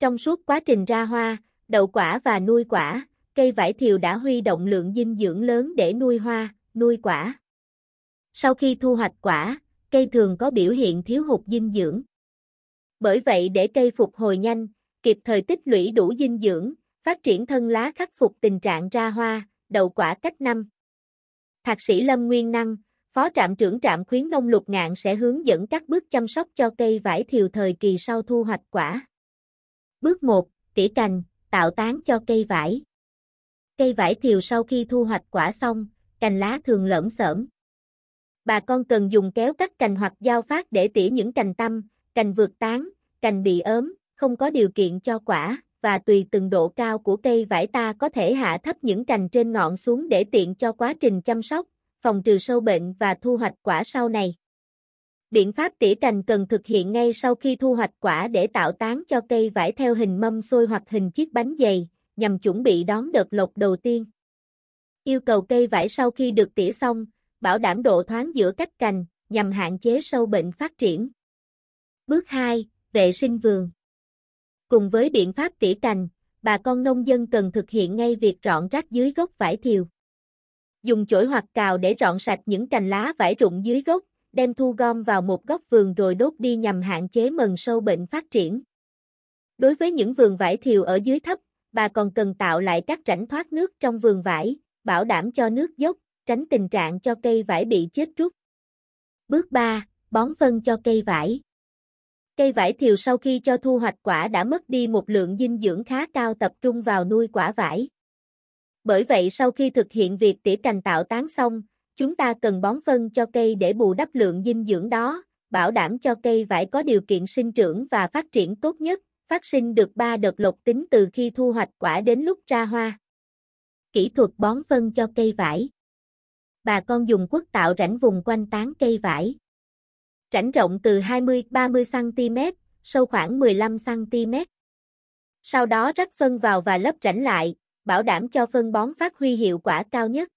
Trong suốt quá trình ra hoa, đậu quả và nuôi quả, cây vải thiều đã huy động lượng dinh dưỡng lớn để nuôi hoa, nuôi quả. Sau khi thu hoạch quả, cây thường có biểu hiện thiếu hụt dinh dưỡng. Bởi vậy để cây phục hồi nhanh, kịp thời tích lũy đủ dinh dưỡng, phát triển thân lá khắc phục tình trạng ra hoa, đậu quả cách năm. Thạc sĩ Lâm Nguyên Năng, Phó trạm trưởng trạm khuyến nông lục ngạn sẽ hướng dẫn các bước chăm sóc cho cây vải thiều thời kỳ sau thu hoạch quả. Bước 1. Tỉa cành, tạo tán cho cây vải. Cây vải thiều sau khi thu hoạch quả xong, cành lá thường lởm sởm. Bà con cần dùng kéo cắt cành hoặc dao phát để tỉa những cành tăm, cành vượt tán, cành bị ốm, không có điều kiện cho quả, và tùy từng độ cao của cây vải ta có thể hạ thấp những cành trên ngọn xuống để tiện cho quá trình chăm sóc, phòng trừ sâu bệnh và thu hoạch quả sau này. Biện pháp tỉa cành cần thực hiện ngay sau khi thu hoạch quả để tạo tán cho cây vải theo hình mâm xôi hoặc hình chiếc bánh dày, nhằm chuẩn bị đón đợt lộc đầu tiên. Yêu cầu cây vải sau khi được tỉa xong, bảo đảm độ thoáng giữa cách cành, nhằm hạn chế sâu bệnh phát triển. Bước 2. Vệ sinh vườn Cùng với biện pháp tỉa cành, bà con nông dân cần thực hiện ngay việc rọn rác dưới gốc vải thiều. Dùng chổi hoặc cào để rọn sạch những cành lá vải rụng dưới gốc, đem thu gom vào một góc vườn rồi đốt đi nhằm hạn chế mần sâu bệnh phát triển. Đối với những vườn vải thiều ở dưới thấp, bà còn cần tạo lại các rãnh thoát nước trong vườn vải, bảo đảm cho nước dốc, tránh tình trạng cho cây vải bị chết rút. Bước 3. Bón phân cho cây vải. Cây vải thiều sau khi cho thu hoạch quả đã mất đi một lượng dinh dưỡng khá cao tập trung vào nuôi quả vải. Bởi vậy sau khi thực hiện việc tỉa cành tạo tán xong, chúng ta cần bón phân cho cây để bù đắp lượng dinh dưỡng đó, bảo đảm cho cây vải có điều kiện sinh trưởng và phát triển tốt nhất, phát sinh được 3 đợt lộc tính từ khi thu hoạch quả đến lúc ra hoa. Kỹ thuật bón phân cho cây vải Bà con dùng quất tạo rãnh vùng quanh tán cây vải. Rãnh rộng từ 20-30 cm, sâu khoảng 15 cm. Sau đó rắc phân vào và lấp rãnh lại, bảo đảm cho phân bón phát huy hiệu quả cao nhất.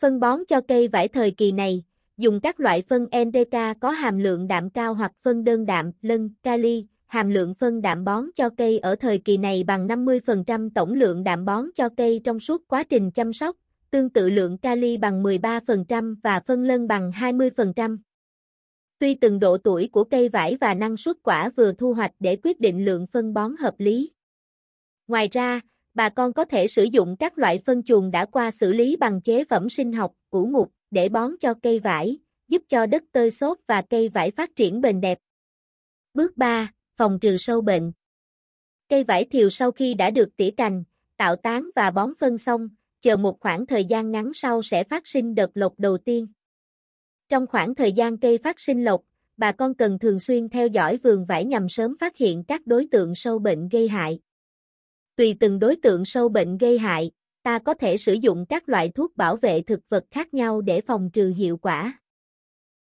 Phân bón cho cây vải thời kỳ này, dùng các loại phân NPK có hàm lượng đạm cao hoặc phân đơn đạm, lân, kali, hàm lượng phân đạm bón cho cây ở thời kỳ này bằng 50% tổng lượng đạm bón cho cây trong suốt quá trình chăm sóc, tương tự lượng kali bằng 13% và phân lân bằng 20%. Tuy từng độ tuổi của cây vải và năng suất quả vừa thu hoạch để quyết định lượng phân bón hợp lý. Ngoài ra, bà con có thể sử dụng các loại phân chuồng đã qua xử lý bằng chế phẩm sinh học, củ mục để bón cho cây vải, giúp cho đất tơi xốp và cây vải phát triển bền đẹp. Bước 3. Phòng trừ sâu bệnh Cây vải thiều sau khi đã được tỉa cành, tạo tán và bón phân xong, chờ một khoảng thời gian ngắn sau sẽ phát sinh đợt lộc đầu tiên. Trong khoảng thời gian cây phát sinh lộc, bà con cần thường xuyên theo dõi vườn vải nhằm sớm phát hiện các đối tượng sâu bệnh gây hại. Tùy từng đối tượng sâu bệnh gây hại, ta có thể sử dụng các loại thuốc bảo vệ thực vật khác nhau để phòng trừ hiệu quả.